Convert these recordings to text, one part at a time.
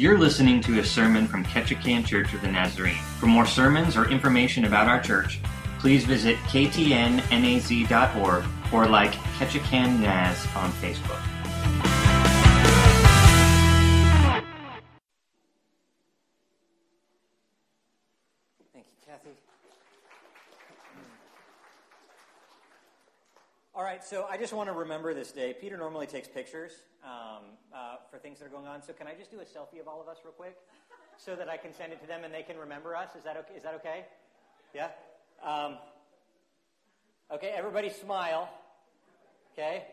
You're listening to a sermon from Ketchikan Church of the Nazarene. For more sermons or information about our church, please visit ktnnaz.org or like Ketchikan Naz on Facebook. Right, so I just want to remember this day. Peter normally takes pictures um, uh, for things that are going on. So can I just do a selfie of all of us real quick, so that I can send it to them and they can remember us? Is that okay? Is that okay? Yeah. Um, okay, everybody smile. Okay.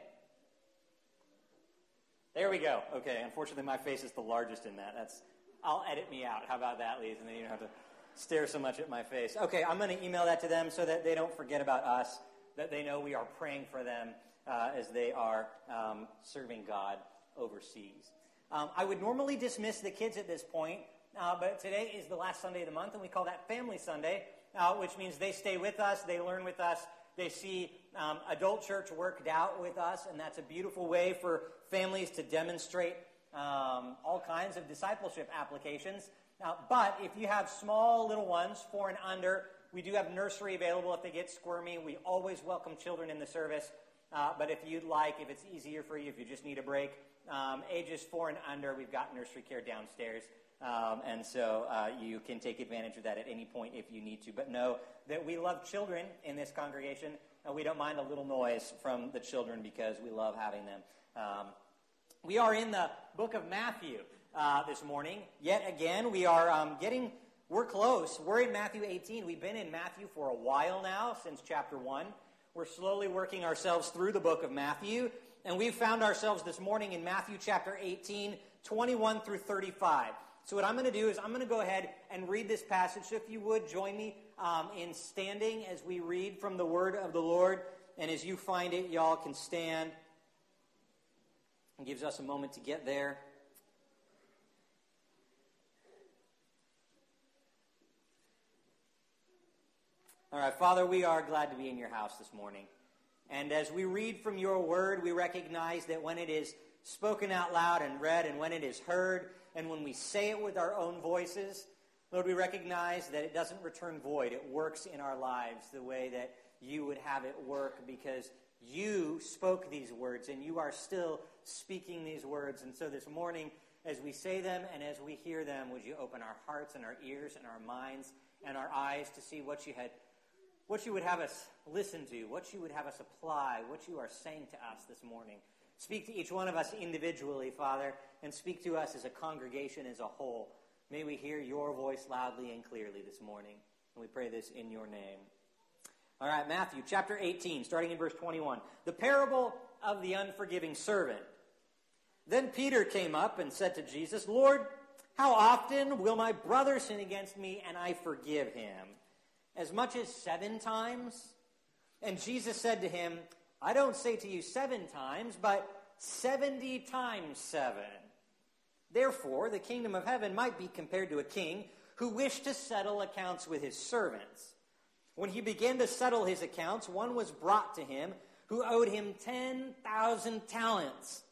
There we go. Okay. Unfortunately, my face is the largest in that. That's. I'll edit me out. How about that, Lise? And then you don't have to stare so much at my face. Okay, I'm going to email that to them so that they don't forget about us, that they know we are praying for them uh, as they are um, serving God overseas. Um, I would normally dismiss the kids at this point, uh, but today is the last Sunday of the month, and we call that Family Sunday, uh, which means they stay with us, they learn with us, they see um, adult church worked out with us, and that's a beautiful way for families to demonstrate um, all kinds of discipleship applications. Now, but if you have small little ones, four and under, we do have nursery available if they get squirmy. We always welcome children in the service. Uh, but if you'd like, if it's easier for you, if you just need a break, um, ages four and under, we've got nursery care downstairs. Um, and so uh, you can take advantage of that at any point if you need to. But know that we love children in this congregation, and we don't mind a little noise from the children because we love having them. Um, we are in the book of Matthew uh, this morning. Yet again, we are um, getting, we're close. We're in Matthew 18. We've been in Matthew for a while now, since chapter 1. We're slowly working ourselves through the book of Matthew, and we've found ourselves this morning in Matthew chapter 18, 21 through 35. So, what I'm going to do is I'm going to go ahead and read this passage. So, if you would join me um, in standing as we read from the word of the Lord. And as you find it, y'all can stand. It gives us a moment to get there. All right, Father, we are glad to be in your house this morning. And as we read from your word, we recognize that when it is spoken out loud and read, and when it is heard, and when we say it with our own voices, Lord, we recognize that it doesn't return void. It works in our lives the way that you would have it work because you spoke these words and you are still speaking these words. And so this morning, as we say them and as we hear them, would you open our hearts and our ears and our minds and our eyes to see what you had what you would have us listen to, what you would have us apply, what you are saying to us this morning. Speak to each one of us individually, Father, and speak to us as a congregation as a whole. May we hear your voice loudly and clearly this morning. And we pray this in your name. All right, Matthew chapter 18, starting in verse 21. The parable of the unforgiving servant. Then Peter came up and said to Jesus, Lord, how often will my brother sin against me and I forgive him? As much as seven times? And Jesus said to him, I don't say to you seven times, but 70 times seven. Therefore, the kingdom of heaven might be compared to a king who wished to settle accounts with his servants. When he began to settle his accounts, one was brought to him who owed him 10,000 talents.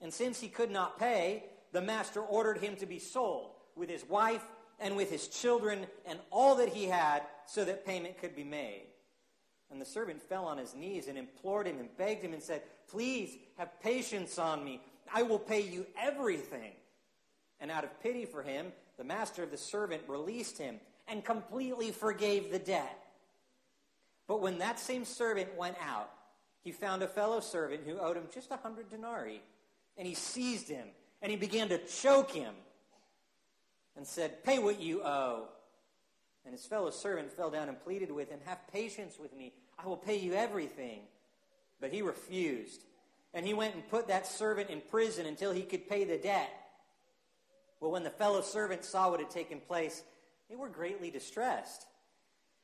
And since he could not pay, the master ordered him to be sold with his wife and with his children and all that he had so that payment could be made. And the servant fell on his knees and implored him and begged him and said, Please have patience on me. I will pay you everything. And out of pity for him, the master of the servant released him and completely forgave the debt. But when that same servant went out, he found a fellow servant who owed him just a hundred denarii. And he seized him and he began to choke him and said, Pay what you owe. And his fellow servant fell down and pleaded with him, Have patience with me. I will pay you everything. But he refused. And he went and put that servant in prison until he could pay the debt. Well, when the fellow servants saw what had taken place, they were greatly distressed.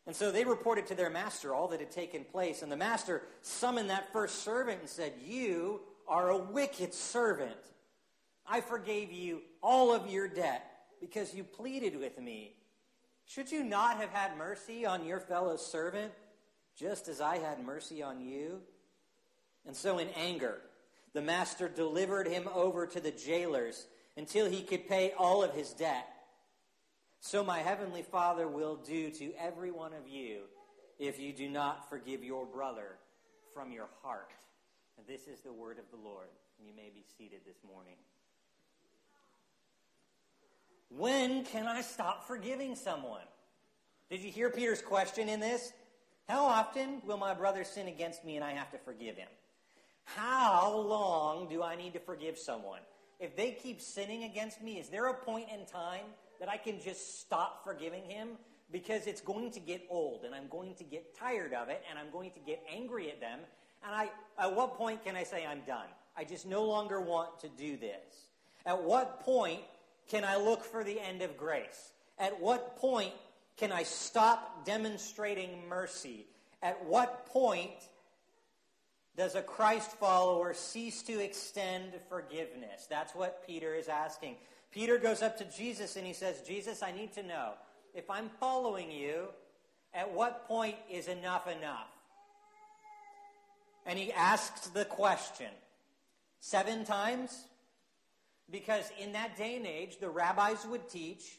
And so they reported to their master all that had taken place. And the master summoned that first servant and said, You are a wicked servant. I forgave you all of your debt because you pleaded with me. Should you not have had mercy on your fellow servant, just as I had mercy on you? And so, in anger, the master delivered him over to the jailers until he could pay all of his debt. So my heavenly Father will do to every one of you if you do not forgive your brother from your heart. And this is the word of the Lord. You may be seated this morning. When can I stop forgiving someone? Did you hear Peter's question in this? How often will my brother sin against me and I have to forgive him? How long do I need to forgive someone? If they keep sinning against me, is there a point in time that I can just stop forgiving him? Because it's going to get old and I'm going to get tired of it and I'm going to get angry at them. And I, at what point can I say I'm done? I just no longer want to do this. At what point can I look for the end of grace? At what point can I stop demonstrating mercy? At what point does a Christ follower cease to extend forgiveness? That's what Peter is asking. Peter goes up to Jesus and he says, Jesus, I need to know if I'm following you, at what point is enough enough? And he asks the question seven times? Because in that day and age, the rabbis would teach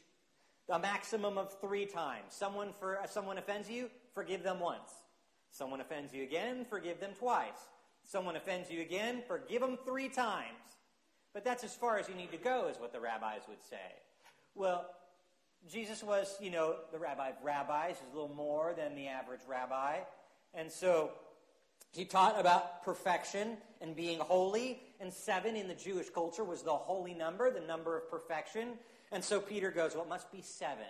a maximum of three times. Someone, for, someone offends you, forgive them once. Someone offends you again, forgive them twice. Someone offends you again, forgive them three times. But that's as far as you need to go, is what the rabbis would say. Well, Jesus was, you know, the rabbi of rabbis, is a little more than the average rabbi. And so he taught about perfection and being holy. And seven in the Jewish culture was the holy number, the number of perfection. And so Peter goes, Well, it must be seven.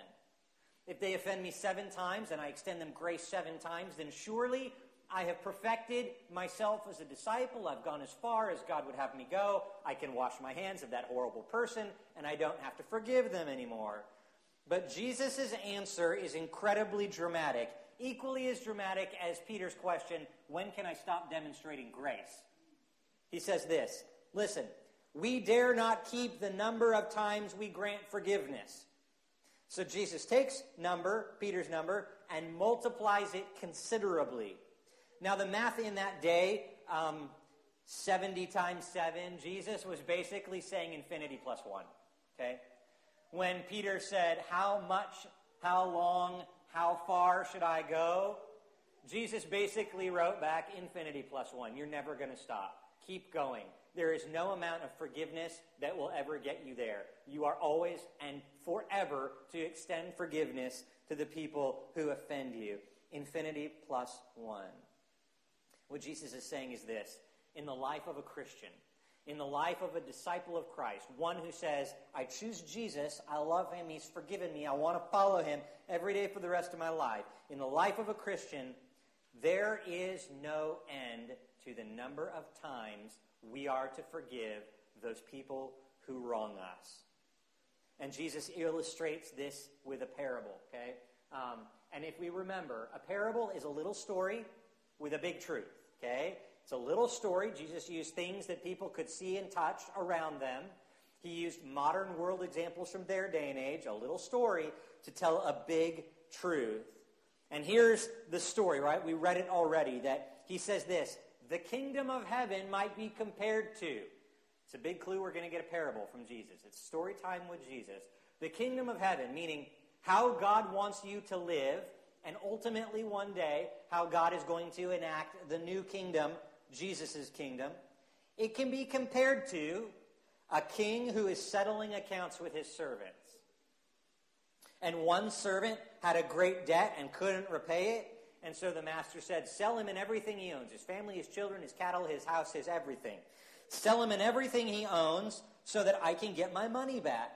If they offend me seven times and I extend them grace seven times, then surely I have perfected myself as a disciple. I've gone as far as God would have me go. I can wash my hands of that horrible person, and I don't have to forgive them anymore. But Jesus' answer is incredibly dramatic, equally as dramatic as Peter's question when can I stop demonstrating grace? He says this Listen, we dare not keep the number of times we grant forgiveness. So Jesus takes number, Peter's number, and multiplies it considerably. Now, the math in that day, um, 70 times 7, Jesus was basically saying infinity plus 1. Okay? When Peter said, How much, how long, how far should I go? Jesus basically wrote back infinity plus 1. You're never going to stop. Keep going. There is no amount of forgiveness that will ever get you there. You are always and forever to extend forgiveness to the people who offend you. Infinity plus 1. What Jesus is saying is this in the life of a Christian, in the life of a disciple of Christ, one who says, I choose Jesus, I love him, he's forgiven me, I want to follow him every day for the rest of my life. In the life of a Christian, there is no end to the number of times we are to forgive those people who wrong us. And Jesus illustrates this with a parable, okay? Um, and if we remember, a parable is a little story with a big truth, okay? It's a little story. Jesus used things that people could see and touch around them. He used modern world examples from their day and age, a little story, to tell a big truth. And here's the story, right? We read it already that he says this the kingdom of heaven might be compared to. It's a big clue we're going to get a parable from Jesus. It's story time with Jesus. The kingdom of heaven, meaning how God wants you to live, and ultimately one day how God is going to enact the new kingdom, Jesus' kingdom. It can be compared to a king who is settling accounts with his servants. And one servant had a great debt and couldn't repay it. And so the master said, Sell him and everything he owns his family, his children, his cattle, his house, his everything. Sell him and everything he owns so that I can get my money back.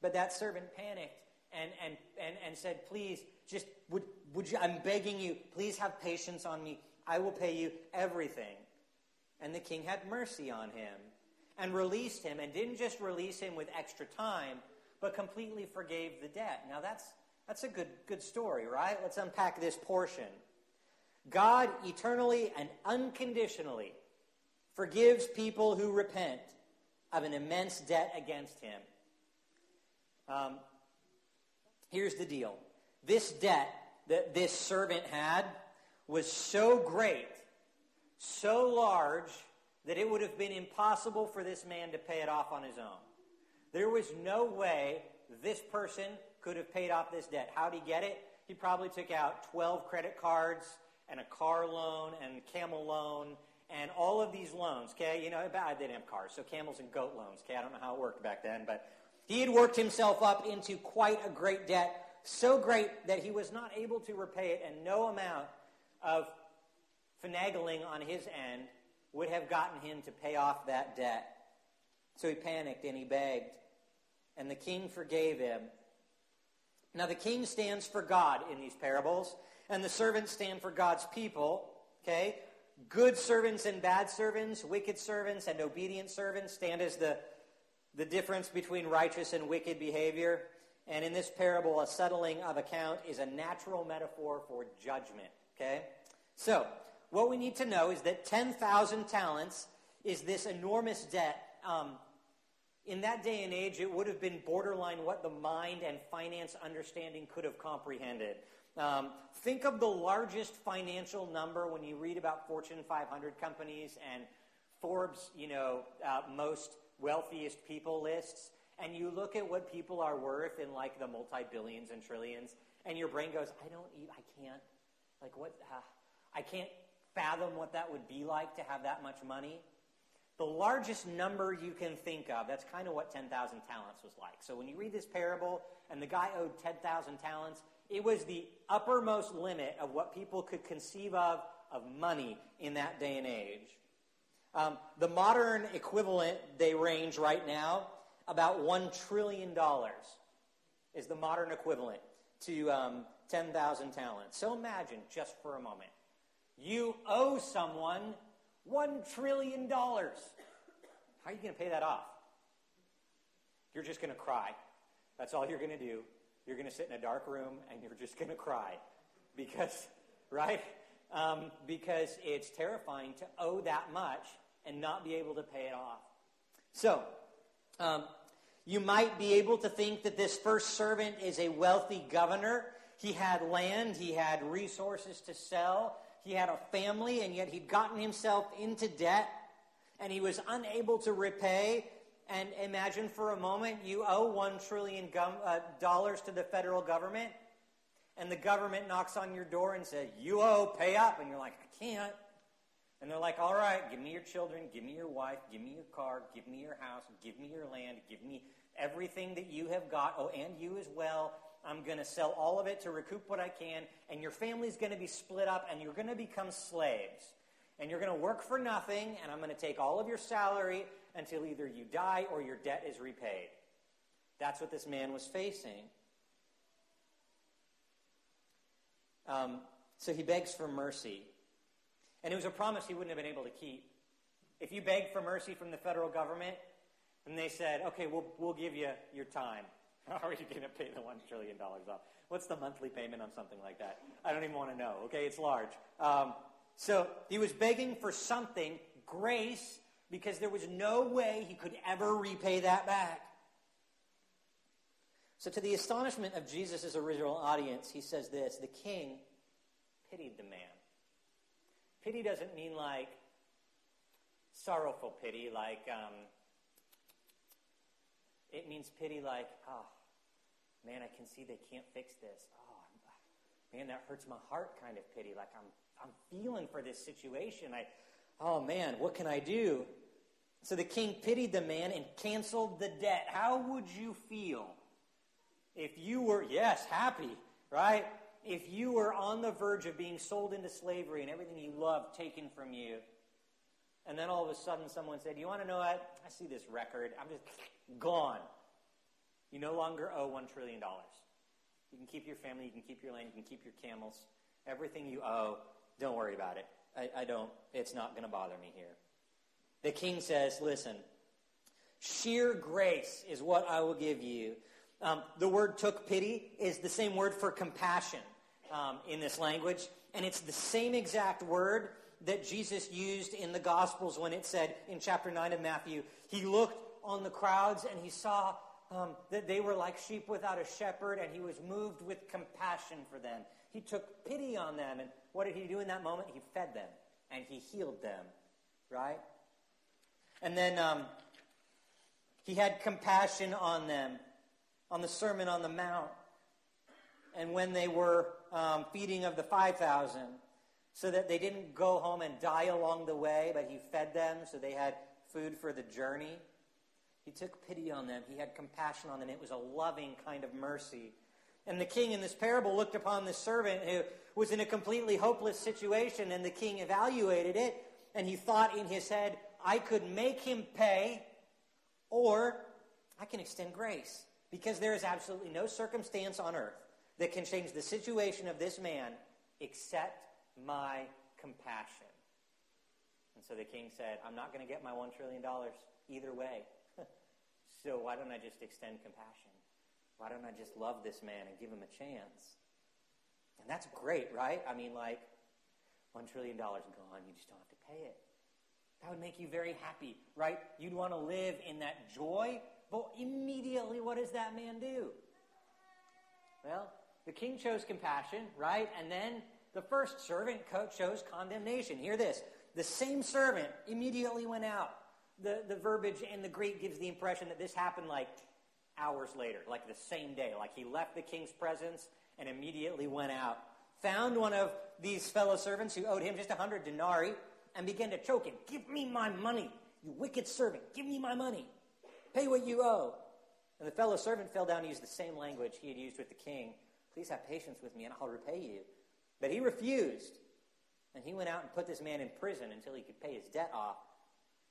But that servant panicked and, and, and, and said, Please, just would, would you, I'm begging you, please have patience on me. I will pay you everything. And the king had mercy on him and released him, and didn't just release him with extra time, but completely forgave the debt. Now that's that's a good good story, right? Let's unpack this portion. God eternally and unconditionally forgives people who repent of an immense debt against him. Um, here's the deal this debt that this servant had was so great, so large, that it would have been impossible for this man to pay it off on his own. There was no way this person could have paid off this debt. How'd he get it? He probably took out 12 credit cards and a car loan and camel loan and all of these loans, okay? You know, I didn't have cars, so camels and goat loans, okay? I don't know how it worked back then, but he had worked himself up into quite a great debt, so great that he was not able to repay it, and no amount of finagling on his end would have gotten him to pay off that debt. So he panicked and he begged, and the king forgave him. Now, the king stands for God in these parables, and the servants stand for God's people, okay? Good servants and bad servants, wicked servants and obedient servants stand as the, the difference between righteous and wicked behavior. And in this parable, a settling of account is a natural metaphor for judgment. Okay? So, what we need to know is that 10,000 talents is this enormous debt. Um, in that day and age, it would have been borderline what the mind and finance understanding could have comprehended. Um, think of the largest financial number when you read about Fortune 500 companies and Forbes, you know, uh, most wealthiest people lists, and you look at what people are worth in like the multi billions and trillions, and your brain goes, I don't, I can't, like what, uh, I can't fathom what that would be like to have that much money. The largest number you can think of, that's kind of what 10,000 talents was like. So when you read this parable and the guy owed 10,000 talents, it was the uppermost limit of what people could conceive of of money in that day and age. Um, the modern equivalent, they range right now about $1 trillion is the modern equivalent to um, 10,000 talents. So imagine just for a moment, you owe someone $1 trillion. How are you going to pay that off? You're just going to cry. That's all you're going to do. You're going to sit in a dark room and you're just going to cry. Because, right? Um, because it's terrifying to owe that much and not be able to pay it off. So, um, you might be able to think that this first servant is a wealthy governor. He had land, he had resources to sell, he had a family, and yet he'd gotten himself into debt, and he was unable to repay. And imagine for a moment you owe one trillion gum, uh, dollars to the federal government, and the government knocks on your door and says, "You owe, pay up," and you're like, "I can't." And they're like, "All right, give me your children, give me your wife, give me your car, give me your house, give me your land, give me everything that you have got. Oh, and you as well. I'm going to sell all of it to recoup what I can, and your family's going to be split up, and you're going to become slaves. And you're going to work for nothing, and I'm going to take all of your salary until either you die or your debt is repaid. That's what this man was facing. Um, so he begs for mercy. And it was a promise he wouldn't have been able to keep. If you begged for mercy from the federal government, and they said, okay, we'll, we'll give you your time. How are you going to pay the $1 trillion off? What's the monthly payment on something like that? I don't even want to know. Okay, it's large. Um, so he was begging for something, grace, because there was no way he could ever repay that back. So, to the astonishment of Jesus' original audience, he says this The king pitied the man. Pity doesn't mean like sorrowful pity, like um, it means pity like, oh, man, I can see they can't fix this. Oh, man, that hurts my heart kind of pity. Like I'm, I'm feeling for this situation. I, oh man, what can I do? So the king pitied the man and canceled the debt. How would you feel if you were, yes, happy, right? If you were on the verge of being sold into slavery and everything you loved taken from you, and then all of a sudden someone said, You want to know what? I see this record. I'm just gone. You no longer owe $1 trillion. You can keep your family, you can keep your land, you can keep your camels. Everything you owe, don't worry about it. I, I don't, it's not going to bother me here. The king says, Listen, sheer grace is what I will give you. Um, the word took pity is the same word for compassion um, in this language, and it's the same exact word that Jesus used in the Gospels when it said in chapter 9 of Matthew, He looked on the crowds and He saw um, that they were like sheep without a shepherd, and He was moved with compassion for them. He took pity on them, and what did He do in that moment? He fed them and He healed them, right? And then um, He had compassion on them, on the Sermon on the Mount, and when they were um, feeding of the 5,000, so that they didn't go home and die along the way, but he fed them so they had food for the journey. He took pity on them. He had compassion on them. It was a loving kind of mercy. And the king in this parable looked upon this servant who was in a completely hopeless situation, and the king evaluated it, and he thought in his head, I could make him pay, or I can extend grace. Because there is absolutely no circumstance on earth that can change the situation of this man except my compassion. And so the king said, I'm not going to get my $1 trillion either way. So why don't I just extend compassion? Why don't I just love this man and give him a chance? And that's great, right? I mean, like, $1 trillion gone, you just don't have to pay it. That would make you very happy, right? You'd want to live in that joy. But immediately, what does that man do? Well, the king chose compassion, right? And then the first servant chose condemnation. Hear this. The same servant immediately went out. The, the verbiage in the Greek gives the impression that this happened like hours later, like the same day. Like he left the king's presence and immediately went out. Found one of these fellow servants who owed him just a hundred denarii and began to choke him. Give me my money, you wicked servant. Give me my money. Pay what you owe. And the fellow servant fell down and used the same language he had used with the king. Please have patience with me and I'll repay you. But he refused. And he went out and put this man in prison until he could pay his debt off.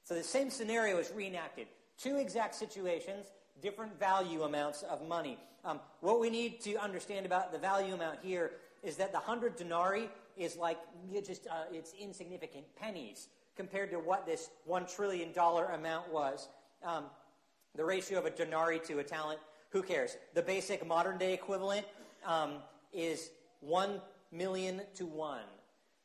So the same scenario is reenacted. Two exact situations, different value amounts of money. Um, what we need to understand about the value amount here is that the 100 denarii is like just uh, it's insignificant pennies compared to what this $1 trillion amount was. Um, the ratio of a denarii to a talent, who cares? The basic modern day equivalent um, is 1 million to one.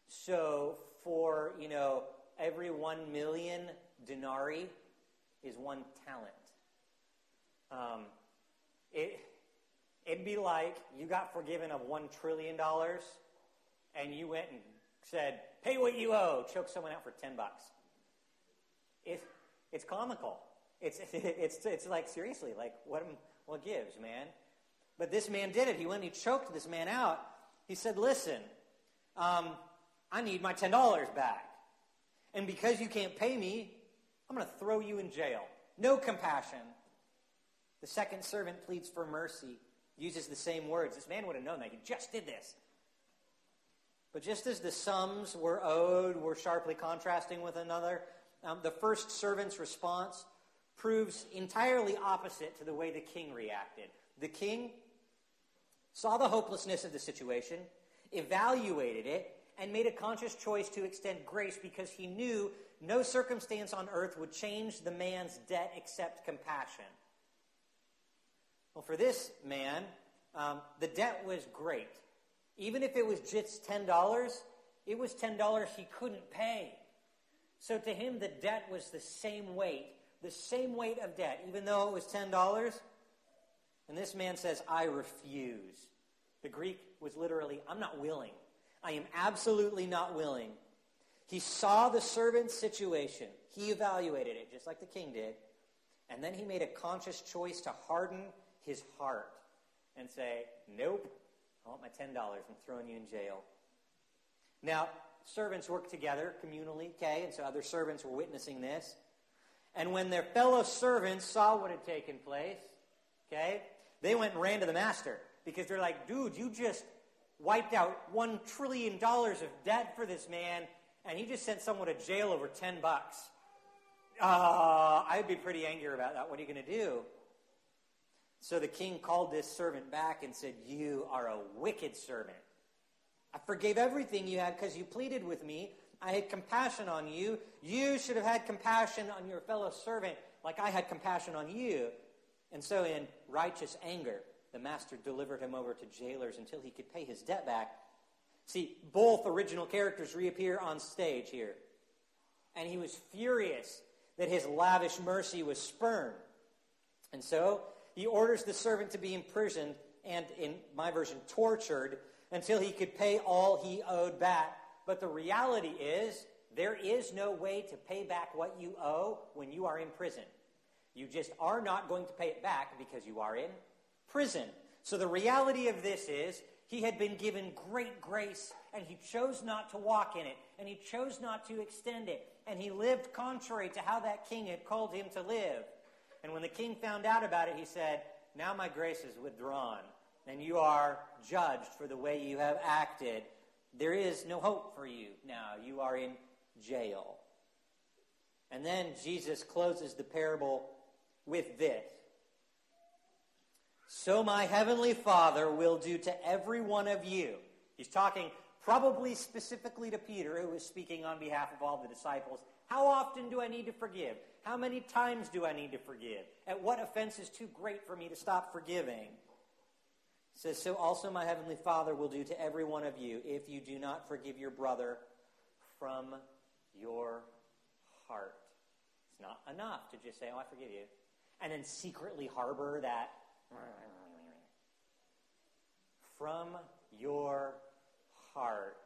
So for, you know, every one million denarii is one talent. Um, it, it'd be like you got forgiven of one trillion dollars and you went and said, pay what you owe, choke someone out for 10 bucks. It, it's comical. It's, it's, it's like, seriously, like, what, what gives, man? But this man did it. He went and he choked this man out he said, Listen, um, I need my $10 back. And because you can't pay me, I'm going to throw you in jail. No compassion. The second servant pleads for mercy, uses the same words. This man would have known that. He just did this. But just as the sums were owed were sharply contrasting with another, um, the first servant's response proves entirely opposite to the way the king reacted. The king saw the hopelessness of the situation, evaluated it, and made a conscious choice to extend grace because he knew no circumstance on earth would change the man's debt except compassion. Well, for this man, um, the debt was great. Even if it was just $10, it was $10 he couldn't pay. So to him, the debt was the same weight, the same weight of debt, even though it was $10. And this man says, I refuse. The Greek was literally, I'm not willing. I am absolutely not willing. He saw the servant's situation. He evaluated it, just like the king did. And then he made a conscious choice to harden his heart and say, Nope, I want my $10. I'm throwing you in jail. Now, servants work together communally, okay? And so other servants were witnessing this. And when their fellow servants saw what had taken place, okay, they went and ran to the master because they're like, dude, you just wiped out $1 trillion of debt for this man, and he just sent someone to jail over 10 bucks. Uh, I'd be pretty angry about that. What are you going to do? So the king called this servant back and said, You are a wicked servant. I forgave everything you had because you pleaded with me. I had compassion on you. You should have had compassion on your fellow servant like I had compassion on you. And so, in righteous anger, the master delivered him over to jailers until he could pay his debt back. See, both original characters reappear on stage here. And he was furious that his lavish mercy was spurned. And so he orders the servant to be imprisoned and, in my version, tortured until he could pay all he owed back. But the reality is, there is no way to pay back what you owe when you are in prison. You just are not going to pay it back because you are in prison. So the reality of this is he had been given great grace and he chose not to walk in it and he chose not to extend it and he lived contrary to how that king had called him to live. And when the king found out about it, he said, Now my grace is withdrawn and you are judged for the way you have acted. There is no hope for you now. You are in jail. And then Jesus closes the parable with this So my heavenly Father will do to every one of you. He's talking probably specifically to Peter, who was speaking on behalf of all the disciples. How often do I need to forgive? How many times do I need to forgive? At what offense is too great for me to stop forgiving? Says, So also my heavenly Father will do to every one of you if you do not forgive your brother from your heart. It's not enough to just say, Oh, I forgive you, and then secretly harbor that from your heart.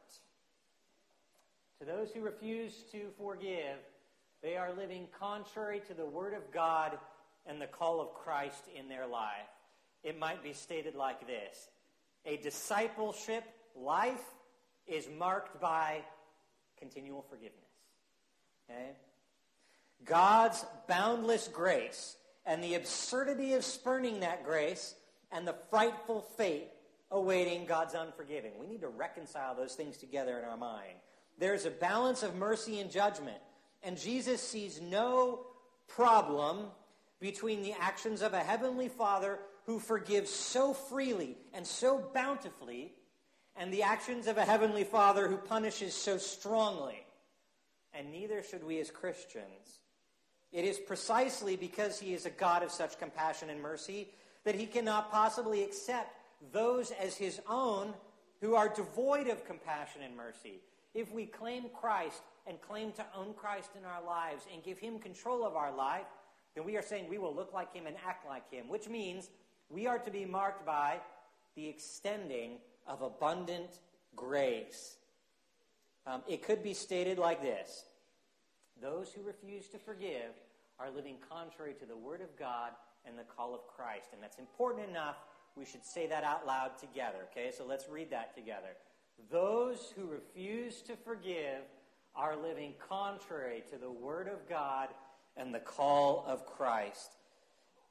To those who refuse to forgive, they are living contrary to the Word of God and the call of Christ in their life. It might be stated like this A discipleship life is marked by continual forgiveness. Okay? God's boundless grace and the absurdity of spurning that grace and the frightful fate awaiting God's unforgiving. We need to reconcile those things together in our mind. There's a balance of mercy and judgment, and Jesus sees no problem between the actions of a heavenly Father who forgives so freely and so bountifully and the actions of a heavenly Father who punishes so strongly. And neither should we as Christians. It is precisely because he is a God of such compassion and mercy that he cannot possibly accept those as his own who are devoid of compassion and mercy. If we claim Christ and claim to own Christ in our lives and give him control of our life, then we are saying we will look like him and act like him, which means we are to be marked by the extending of abundant grace. Um, it could be stated like this Those who refuse to forgive are living contrary to the Word of God and the call of Christ. And that's important enough we should say that out loud together. Okay, so let's read that together. Those who refuse to forgive are living contrary to the Word of God and the call of Christ.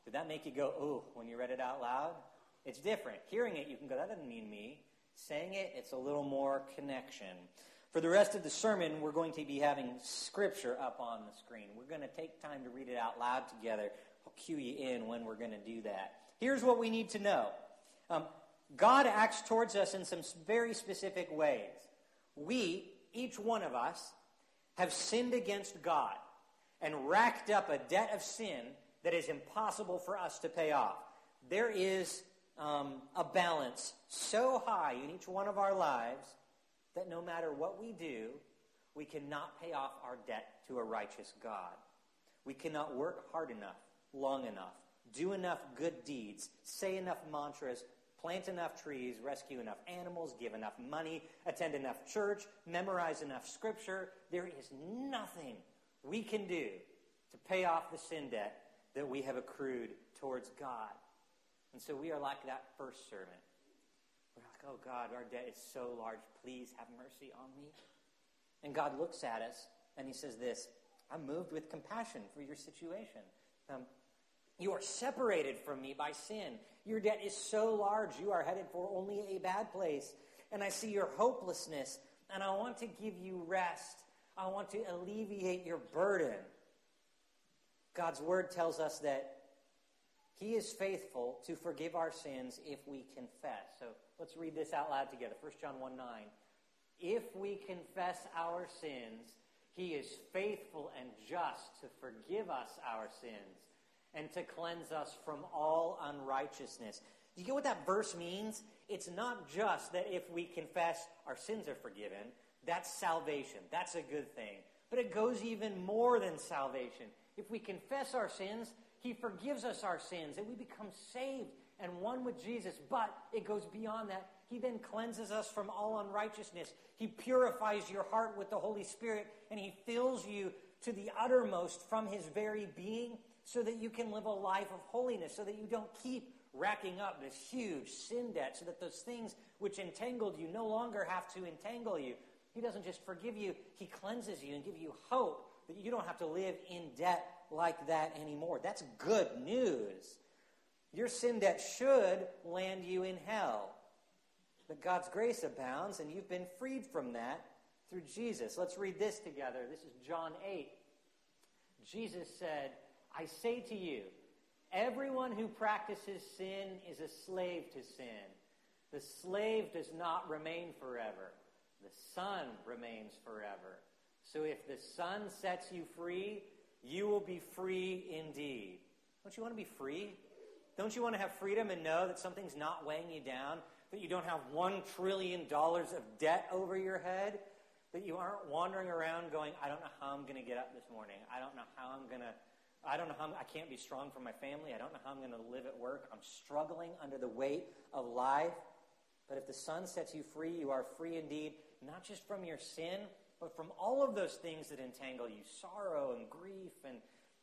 Did that make you go, ooh, when you read it out loud? It's different. Hearing it, you can go, that doesn't mean me. Saying it, it's a little more connection. For the rest of the sermon, we're going to be having scripture up on the screen. We're going to take time to read it out loud together. I'll cue you in when we're going to do that. Here's what we need to know um, God acts towards us in some very specific ways. We, each one of us, have sinned against God and racked up a debt of sin that is impossible for us to pay off. There is um, a balance so high in each one of our lives that no matter what we do, we cannot pay off our debt to a righteous God. We cannot work hard enough, long enough, do enough good deeds, say enough mantras, plant enough trees, rescue enough animals, give enough money, attend enough church, memorize enough scripture. There is nothing we can do to pay off the sin debt that we have accrued towards God. And so we are like that first servant. We're like, oh God, our debt is so large. Please have mercy on me. And God looks at us and he says this I'm moved with compassion for your situation. Um, you are separated from me by sin. Your debt is so large, you are headed for only a bad place. And I see your hopelessness, and I want to give you rest. I want to alleviate your burden. God's word tells us that He is faithful to forgive our sins if we confess. So let's read this out loud together. 1 John 1 9. If we confess our sins, He is faithful and just to forgive us our sins and to cleanse us from all unrighteousness. Do you get what that verse means? It's not just that if we confess our sins are forgiven, that's salvation. That's a good thing. But it goes even more than salvation. If we confess our sins, He forgives us our sins and we become saved and one with Jesus. But it goes beyond that. He then cleanses us from all unrighteousness. He purifies your heart with the Holy Spirit and He fills you to the uttermost from His very being so that you can live a life of holiness, so that you don't keep racking up this huge sin debt, so that those things which entangled you no longer have to entangle you. He doesn't just forgive you, He cleanses you and gives you hope that you don't have to live in debt like that anymore. That's good news. Your sin debt should land you in hell. But God's grace abounds, and you've been freed from that through Jesus. Let's read this together. This is John 8. Jesus said, I say to you, everyone who practices sin is a slave to sin. The slave does not remain forever, the Son remains forever. So if the Son sets you free, you will be free indeed. Don't you want to be free? Don't you want to have freedom and know that something's not weighing you down? That you don't have one trillion dollars of debt over your head? That you aren't wandering around going, I don't know how I'm going to get up this morning. I don't know how I'm going to, I don't know how I'm, I can't be strong for my family. I don't know how I'm going to live at work. I'm struggling under the weight of life. But if the son sets you free, you are free indeed, not just from your sin, but from all of those things that entangle you sorrow and grief and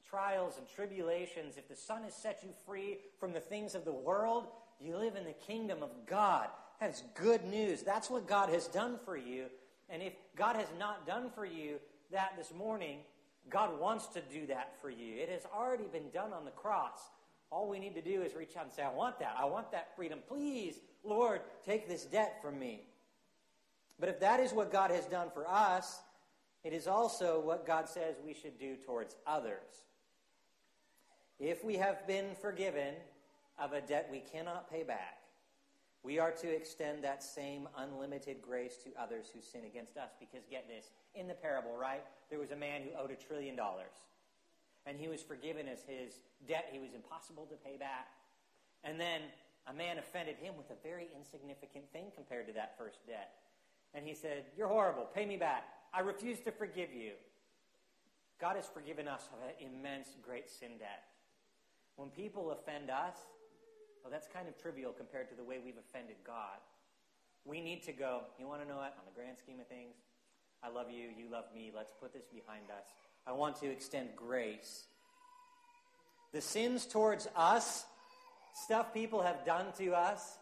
trials and tribulations. If the Son has set you free from the things of the world, you live in the kingdom of God. That's good news. That's what God has done for you. And if God has not done for you that this morning, God wants to do that for you. It has already been done on the cross. All we need to do is reach out and say, I want that. I want that freedom. Please, Lord, take this debt from me. But if that is what God has done for us, it is also what God says we should do towards others. If we have been forgiven of a debt we cannot pay back, we are to extend that same unlimited grace to others who sin against us. Because get this, in the parable, right, there was a man who owed a trillion dollars. And he was forgiven as his debt he was impossible to pay back. And then a man offended him with a very insignificant thing compared to that first debt. And he said, You're horrible. Pay me back. I refuse to forgive you. God has forgiven us of an immense, great sin debt. When people offend us, well, that's kind of trivial compared to the way we've offended God. We need to go, you want to know what? On the grand scheme of things, I love you, you love me, let's put this behind us. I want to extend grace. The sins towards us, stuff people have done to us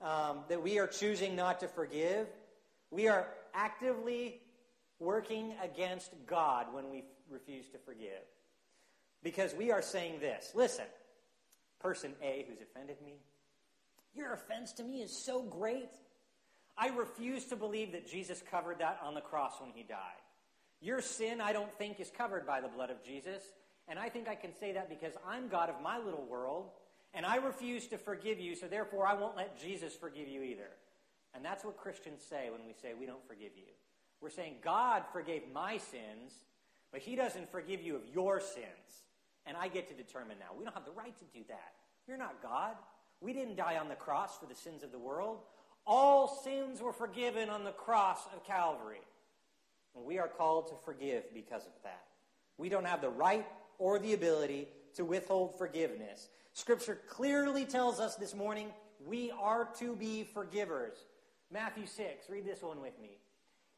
um, that we are choosing not to forgive, we are actively working against God when we refuse to forgive. Because we are saying this listen, person A who's offended me, your offense to me is so great. I refuse to believe that Jesus covered that on the cross when he died. Your sin, I don't think, is covered by the blood of Jesus. And I think I can say that because I'm God of my little world, and I refuse to forgive you, so therefore I won't let Jesus forgive you either. And that's what Christians say when we say we don't forgive you. We're saying God forgave my sins, but he doesn't forgive you of your sins. And I get to determine now. We don't have the right to do that. You're not God. We didn't die on the cross for the sins of the world. All sins were forgiven on the cross of Calvary. And we are called to forgive because of that. We don't have the right or the ability to withhold forgiveness. Scripture clearly tells us this morning we are to be forgivers. Matthew 6, read this one with me.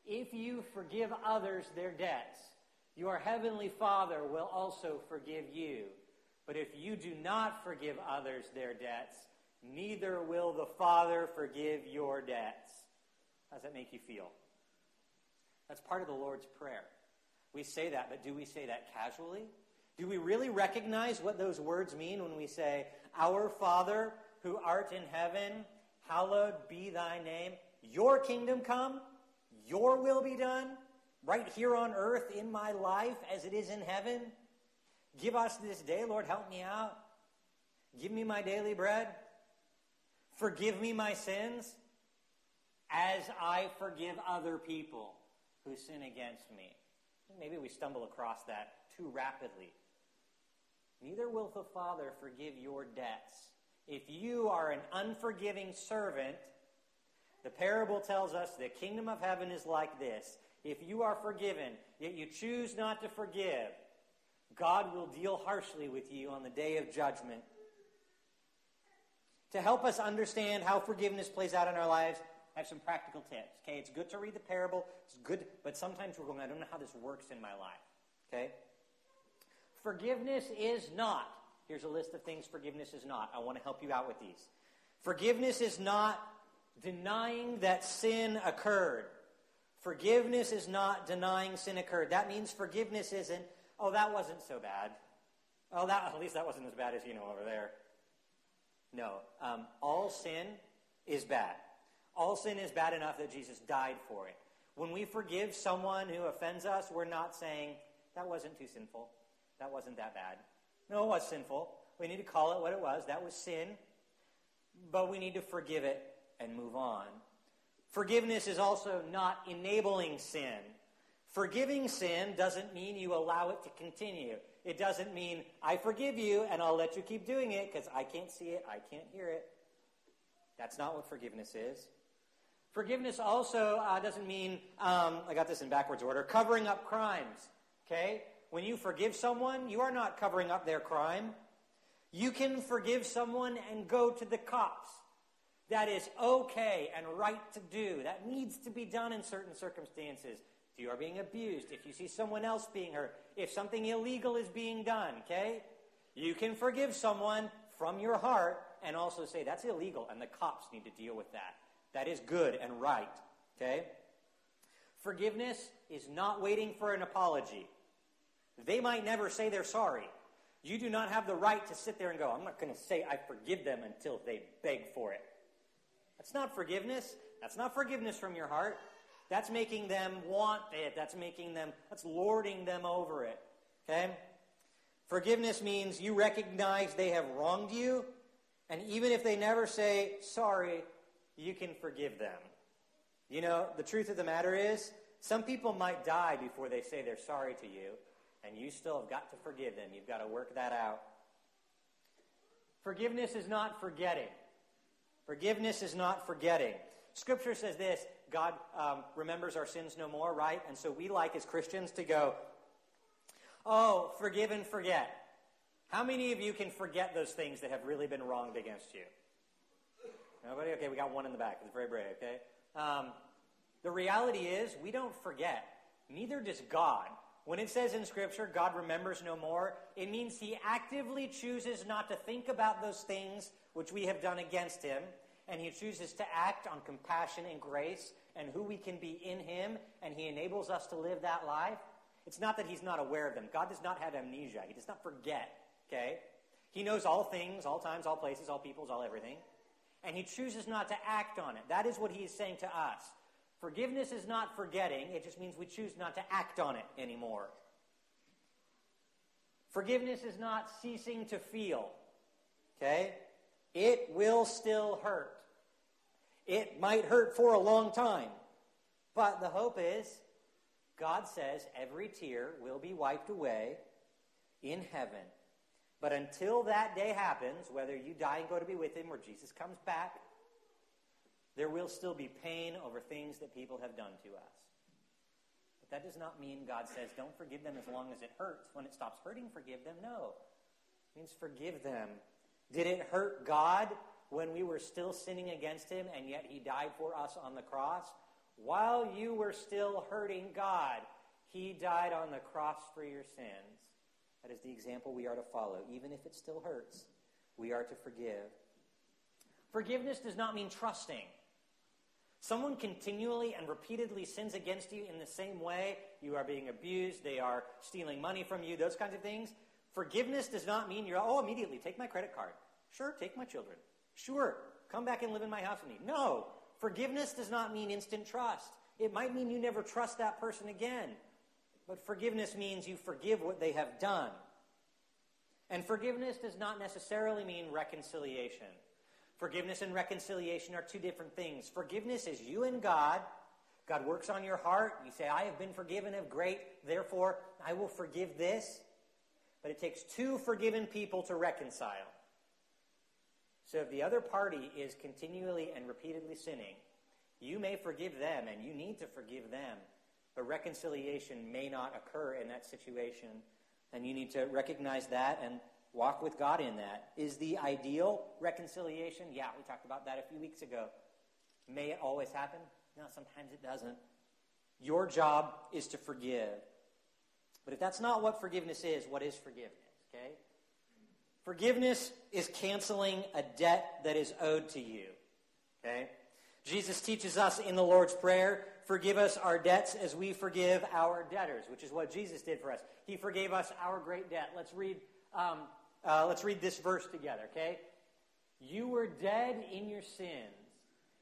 If you forgive others their debts, your heavenly Father will also forgive you. But if you do not forgive others their debts, neither will the Father forgive your debts. How does that make you feel? That's part of the Lord's Prayer. We say that, but do we say that casually? Do we really recognize what those words mean when we say, Our Father who art in heaven, hallowed be thy name, your kingdom come, your will be done? right here on earth in my life as it is in heaven. Give us this day, Lord, help me out. Give me my daily bread. Forgive me my sins as I forgive other people who sin against me. Maybe we stumble across that too rapidly. Neither will the Father forgive your debts. If you are an unforgiving servant, the parable tells us the kingdom of heaven is like this if you are forgiven, yet you choose not to forgive, God will deal harshly with you on the day of judgment. To help us understand how forgiveness plays out in our lives, I have some practical tips. Okay, it's good to read the parable. It's good, but sometimes we're going, I don't know how this works in my life. Okay? forgiveness is not. Here's a list of things forgiveness is not. I want to help you out with these. Forgiveness is not denying that sin occurred. Forgiveness is not denying sin occurred. That means forgiveness isn't, oh, that wasn't so bad. Oh, that, at least that wasn't as bad as you know over there. No. Um, all sin is bad. All sin is bad enough that Jesus died for it. When we forgive someone who offends us, we're not saying, that wasn't too sinful. That wasn't that bad. No, it was sinful. We need to call it what it was. That was sin. But we need to forgive it and move on. Forgiveness is also not enabling sin. Forgiving sin doesn't mean you allow it to continue. It doesn't mean, I forgive you and I'll let you keep doing it because I can't see it, I can't hear it. That's not what forgiveness is. Forgiveness also uh, doesn't mean, um, I got this in backwards order, covering up crimes. Okay? When you forgive someone, you are not covering up their crime. You can forgive someone and go to the cops. That is okay and right to do. That needs to be done in certain circumstances. If you are being abused, if you see someone else being hurt, if something illegal is being done, okay? You can forgive someone from your heart and also say, that's illegal, and the cops need to deal with that. That is good and right, okay? Forgiveness is not waiting for an apology. They might never say they're sorry. You do not have the right to sit there and go, I'm not going to say I forgive them until they beg for it. That's not forgiveness. That's not forgiveness from your heart. That's making them want it. That's making them, that's lording them over it. Okay? Forgiveness means you recognize they have wronged you, and even if they never say sorry, you can forgive them. You know, the truth of the matter is, some people might die before they say they're sorry to you, and you still have got to forgive them. You've got to work that out. Forgiveness is not forgetting. Forgiveness is not forgetting. Scripture says this God um, remembers our sins no more, right? And so we like as Christians to go, oh, forgive and forget. How many of you can forget those things that have really been wronged against you? Nobody? Okay, we got one in the back. It's very brave, okay? Um, the reality is, we don't forget. Neither does God. When it says in Scripture, God remembers no more, it means He actively chooses not to think about those things which we have done against Him, and He chooses to act on compassion and grace and who we can be in Him, and He enables us to live that life. It's not that He's not aware of them. God does not have amnesia, He does not forget, okay? He knows all things, all times, all places, all peoples, all everything and he chooses not to act on it. That is what he is saying to us. Forgiveness is not forgetting, it just means we choose not to act on it anymore. Forgiveness is not ceasing to feel. Okay? It will still hurt. It might hurt for a long time. But the hope is, God says every tear will be wiped away in heaven. But until that day happens, whether you die and go to be with him or Jesus comes back, there will still be pain over things that people have done to us. But that does not mean God says, don't forgive them as long as it hurts. When it stops hurting, forgive them. No. It means forgive them. Did it hurt God when we were still sinning against him and yet he died for us on the cross? While you were still hurting God, he died on the cross for your sins. That is the example we are to follow. Even if it still hurts, we are to forgive. Forgiveness does not mean trusting. Someone continually and repeatedly sins against you in the same way. You are being abused, they are stealing money from you, those kinds of things. Forgiveness does not mean you're, oh, immediately, take my credit card. Sure, take my children. Sure, come back and live in my house with me. No, forgiveness does not mean instant trust. It might mean you never trust that person again. But forgiveness means you forgive what they have done. And forgiveness does not necessarily mean reconciliation. Forgiveness and reconciliation are two different things. Forgiveness is you and God. God works on your heart. You say, I have been forgiven of great, therefore I will forgive this. But it takes two forgiven people to reconcile. So if the other party is continually and repeatedly sinning, you may forgive them and you need to forgive them. But reconciliation may not occur in that situation. And you need to recognize that and walk with God in that. Is the ideal reconciliation? Yeah, we talked about that a few weeks ago. May it always happen? No, sometimes it doesn't. Your job is to forgive. But if that's not what forgiveness is, what is forgiveness? Okay? Forgiveness is canceling a debt that is owed to you. Okay? Jesus teaches us in the Lord's Prayer, forgive us our debts as we forgive our debtors, which is what Jesus did for us. He forgave us our great debt. Let's read, um, uh, let's read this verse together, okay? You were dead in your sins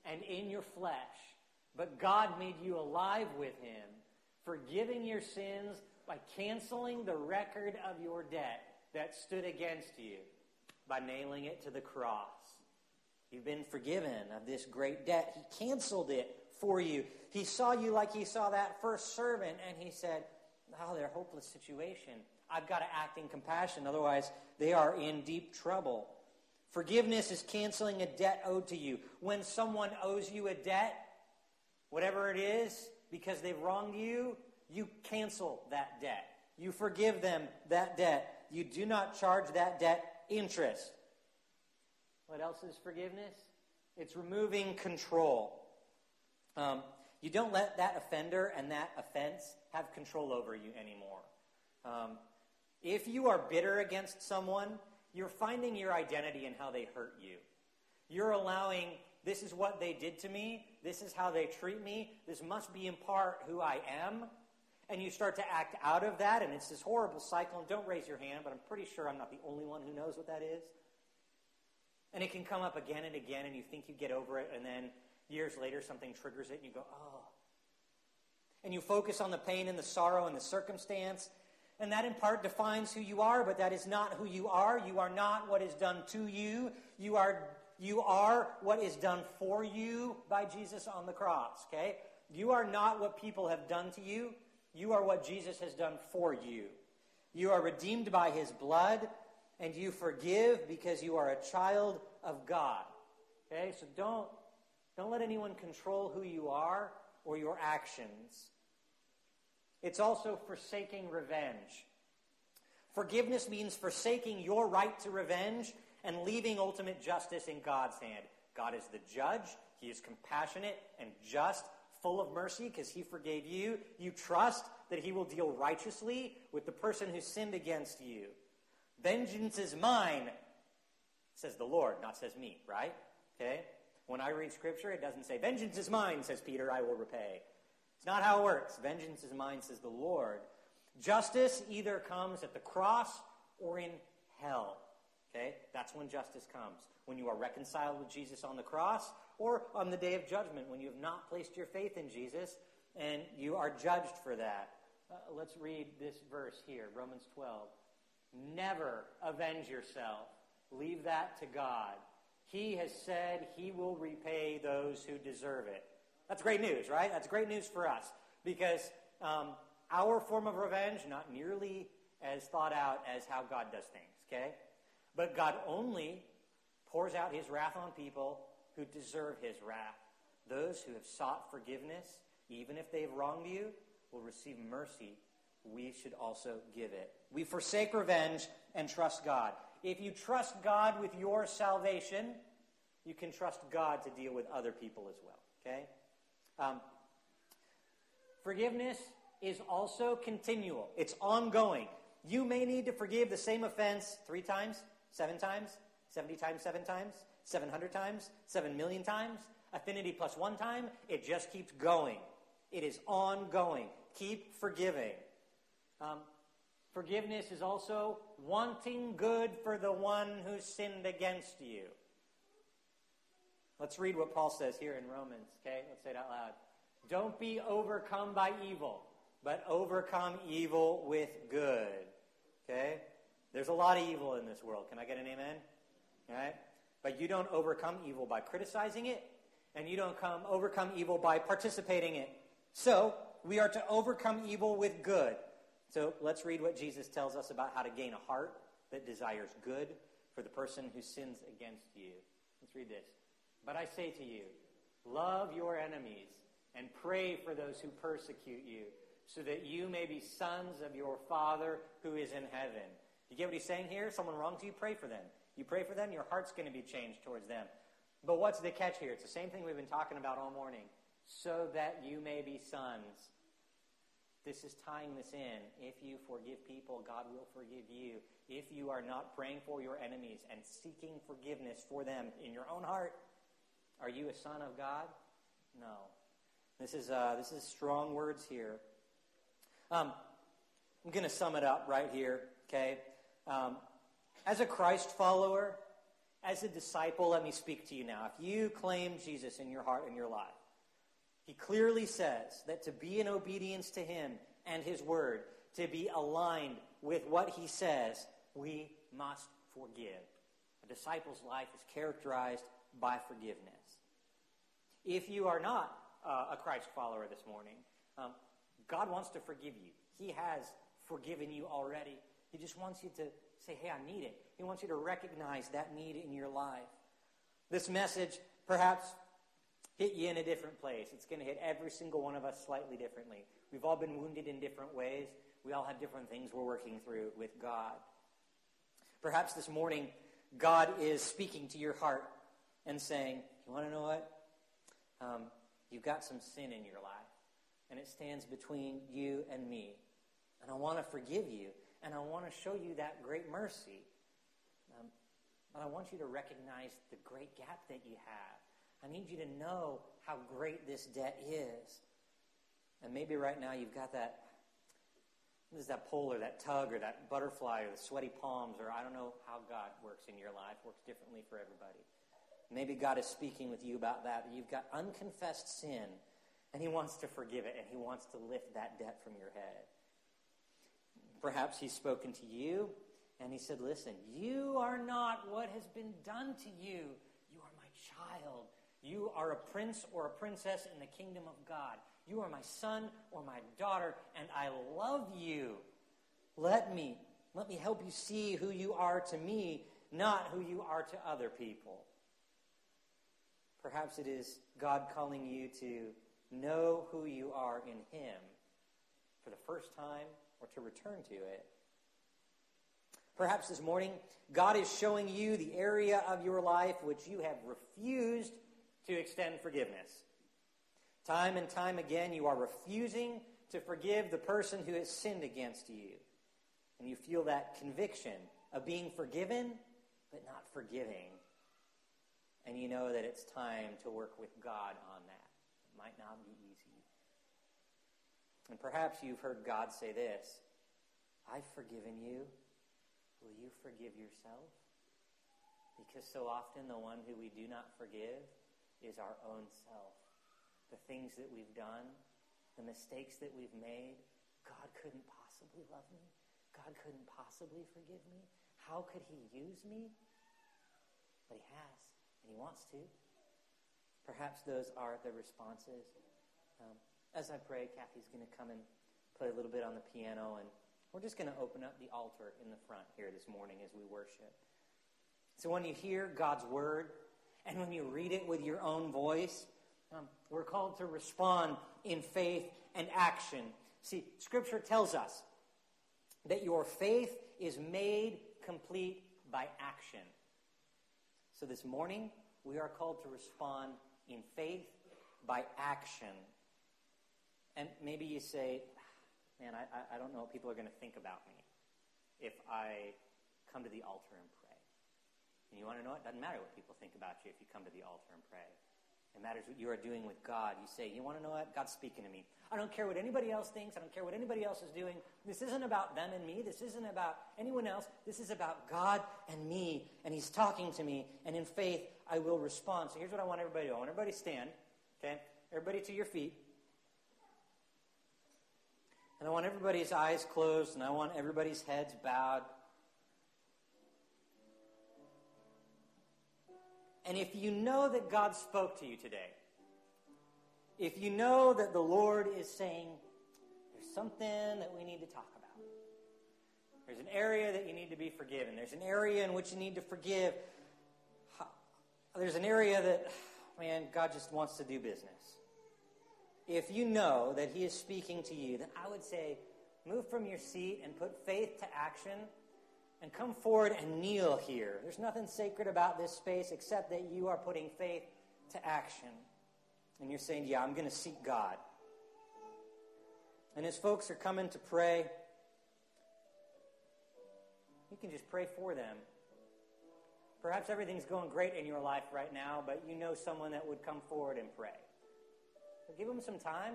and in your flesh, but God made you alive with him, forgiving your sins by canceling the record of your debt that stood against you by nailing it to the cross. You've been forgiven of this great debt. He canceled it for you. He saw you like he saw that first servant, and he said, Oh, their hopeless situation. I've got to act in compassion, otherwise, they are in deep trouble. Forgiveness is canceling a debt owed to you. When someone owes you a debt, whatever it is, because they've wronged you, you cancel that debt. You forgive them that debt. You do not charge that debt interest. What else is forgiveness? It's removing control. Um, you don't let that offender and that offense have control over you anymore. Um, if you are bitter against someone, you're finding your identity in how they hurt you. You're allowing, this is what they did to me, this is how they treat me, this must be in part who I am. And you start to act out of that, and it's this horrible cycle. And don't raise your hand, but I'm pretty sure I'm not the only one who knows what that is. And it can come up again and again, and you think you get over it, and then years later something triggers it, and you go, oh. And you focus on the pain and the sorrow and the circumstance, and that in part defines who you are, but that is not who you are. You are not what is done to you. You are, you are what is done for you by Jesus on the cross, okay? You are not what people have done to you. You are what Jesus has done for you. You are redeemed by his blood and you forgive because you are a child of God. Okay? So don't, don't let anyone control who you are or your actions. It's also forsaking revenge. Forgiveness means forsaking your right to revenge and leaving ultimate justice in God's hand. God is the judge. He is compassionate and just, full of mercy because he forgave you. You trust that he will deal righteously with the person who sinned against you. Vengeance is mine, says the Lord, not says me, right? Okay? When I read scripture, it doesn't say, Vengeance is mine, says Peter, I will repay. It's not how it works. Vengeance is mine, says the Lord. Justice either comes at the cross or in hell. Okay? That's when justice comes. When you are reconciled with Jesus on the cross or on the day of judgment when you have not placed your faith in Jesus and you are judged for that. Uh, let's read this verse here, Romans 12. Never avenge yourself. Leave that to God. He has said he will repay those who deserve it. That's great news, right? That's great news for us because um, our form of revenge, not nearly as thought out as how God does things, okay? But God only pours out his wrath on people who deserve his wrath. Those who have sought forgiveness, even if they've wronged you, will receive mercy we should also give it. We forsake revenge and trust God. If you trust God with your salvation, you can trust God to deal with other people as well. Okay? Um, forgiveness is also continual, it's ongoing. You may need to forgive the same offense three times, seven times, 70 times, seven times, 700 times, 7 million times, affinity plus one time. It just keeps going. It is ongoing. Keep forgiving. Um, forgiveness is also wanting good for the one who sinned against you. Let's read what Paul says here in Romans, okay? Let's say it out loud. Don't be overcome by evil, but overcome evil with good. Okay? There's a lot of evil in this world. Can I get an amen? All right? But you don't overcome evil by criticizing it, and you don't come overcome evil by participating in it. So, we are to overcome evil with good. So let's read what Jesus tells us about how to gain a heart that desires good for the person who sins against you. Let's read this. But I say to you, love your enemies and pray for those who persecute you, so that you may be sons of your Father who is in heaven. You get what he's saying here? Someone wrongs you, pray for them. You pray for them, your heart's going to be changed towards them. But what's the catch here? It's the same thing we've been talking about all morning. So that you may be sons This is tying this in. If you forgive people, God will forgive you. If you are not praying for your enemies and seeking forgiveness for them in your own heart, are you a son of God? No. This is, uh, this is strong words here. Um, I'm going to sum it up right here, okay? Um, as a Christ follower, as a disciple, let me speak to you now. If you claim Jesus in your heart and your life, he clearly says that to be in obedience to him and his word, to be aligned with what he says, we must forgive. A disciple's life is characterized by forgiveness. If you are not uh, a Christ follower this morning, um, God wants to forgive you. He has forgiven you already. He just wants you to say, hey, I need it. He wants you to recognize that need in your life. This message perhaps hit you in a different place. It's going to hit every single one of us slightly differently. We've all been wounded in different ways. We all have different things we're working through with God. Perhaps this morning, God is speaking to your heart and saying, You want to know what? Um, you've got some sin in your life, and it stands between you and me. And I want to forgive you, and I want to show you that great mercy. Um, but I want you to recognize the great gap that you have I need you to know how great this debt is. And maybe right now you've got that, this is that pull or that tug or that butterfly or the sweaty palms or I don't know how God works in your life, works differently for everybody. Maybe God is speaking with you about that you've got unconfessed sin and He wants to forgive it and He wants to lift that debt from your head. Perhaps He's spoken to you and He said, Listen, you are not what has been done to you. You are my child. You are a prince or a princess in the kingdom of God. You are my son or my daughter, and I love you. Let me, let me help you see who you are to me, not who you are to other people. Perhaps it is God calling you to know who you are in Him for the first time or to return to it. Perhaps this morning, God is showing you the area of your life which you have refused to extend forgiveness. Time and time again, you are refusing to forgive the person who has sinned against you. And you feel that conviction of being forgiven, but not forgiving. And you know that it's time to work with God on that. It might not be easy. And perhaps you've heard God say this I've forgiven you. Will you forgive yourself? Because so often the one who we do not forgive is our own self. The things that we've done, the mistakes that we've made. God couldn't possibly love me. God couldn't possibly forgive me. How could he use me? But he has, and he wants to. Perhaps those are the responses. Um, as I pray, Kathy's going to come and play a little bit on the piano, and we're just going to open up the altar in the front here this morning as we worship. So when you hear God's word, and when you read it with your own voice, um, we're called to respond in faith and action. See, Scripture tells us that your faith is made complete by action. So this morning, we are called to respond in faith by action. And maybe you say, man, I, I don't know what people are going to think about me if I come to the altar and pray. And you want to know it? Doesn't matter what people think about you if you come to the altar and pray. It matters what you are doing with God. You say, You want to know what? God's speaking to me. I don't care what anybody else thinks. I don't care what anybody else is doing. This isn't about them and me. This isn't about anyone else. This is about God and me. And He's talking to me. And in faith, I will respond. So here's what I want everybody to do I want everybody to stand. Okay? Everybody to your feet. And I want everybody's eyes closed. And I want everybody's heads bowed. And if you know that God spoke to you today, if you know that the Lord is saying, there's something that we need to talk about, there's an area that you need to be forgiven, there's an area in which you need to forgive, there's an area that, man, God just wants to do business. If you know that He is speaking to you, then I would say, move from your seat and put faith to action and come forward and kneel here. There's nothing sacred about this space except that you are putting faith to action. And you're saying, Yeah, I'm going to seek God. And as folks are coming to pray, you can just pray for them. Perhaps everything's going great in your life right now, but you know someone that would come forward and pray. Give them some time,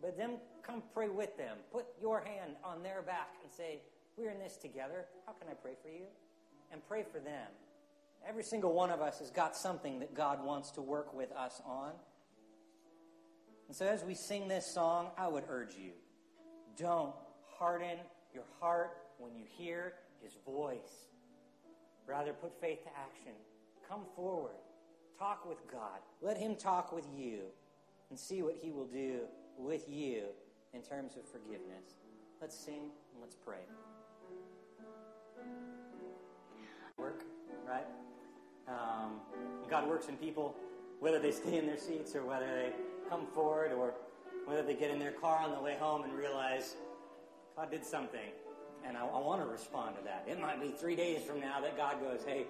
but then come pray with them. Put your hand on their back and say, We're in this together. How can I pray for you? And pray for them. Every single one of us has got something that God wants to work with us on. And so as we sing this song, I would urge you don't harden your heart when you hear his voice. Rather, put faith to action. Come forward. Talk with God. Let him talk with you and see what he will do with you in terms of forgiveness. Let's sing and let's pray. Work, right? Um, God works in people, whether they stay in their seats or whether they come forward or whether they get in their car on the way home and realize God did something. And I, I want to respond to that. It might be three days from now that God goes, hey,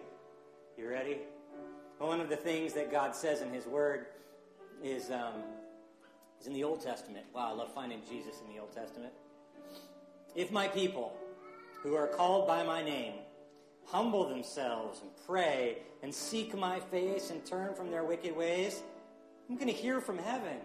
you ready? one of the things that God says in His Word is, um, is in the Old Testament. Wow, I love finding Jesus in the Old Testament. If my people, who are called by my name, humble themselves and pray and seek my face and turn from their wicked ways, I'm going to hear from heaven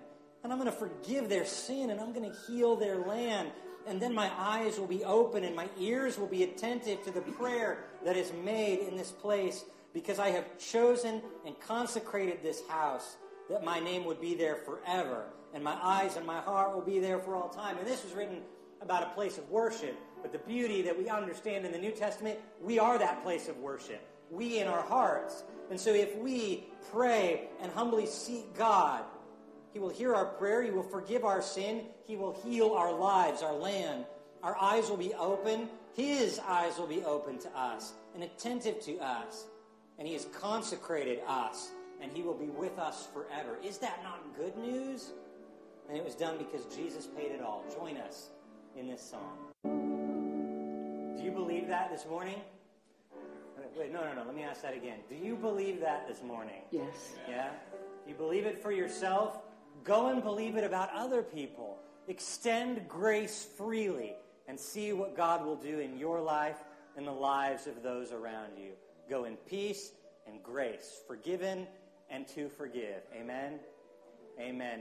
and I'm going to forgive their sin and I'm going to heal their land. And then my eyes will be open and my ears will be attentive to the prayer that is made in this place because I have chosen and consecrated this house that my name would be there forever and my eyes and my heart will be there for all time. And this was written about a place of worship. But the beauty that we understand in the New Testament, we are that place of worship. We in our hearts. And so if we pray and humbly seek God, He will hear our prayer. He will forgive our sin. He will heal our lives, our land. Our eyes will be open. His eyes will be open to us and attentive to us. And He has consecrated us, and He will be with us forever. Is that not good news? And it was done because Jesus paid it all. Join us in this song. Do you believe that this morning? Wait, no, no, no. Let me ask that again. Do you believe that this morning? Yes. Yeah? You believe it for yourself? Go and believe it about other people. Extend grace freely and see what God will do in your life and the lives of those around you. Go in peace and grace, forgiven and to forgive. Amen. Amen.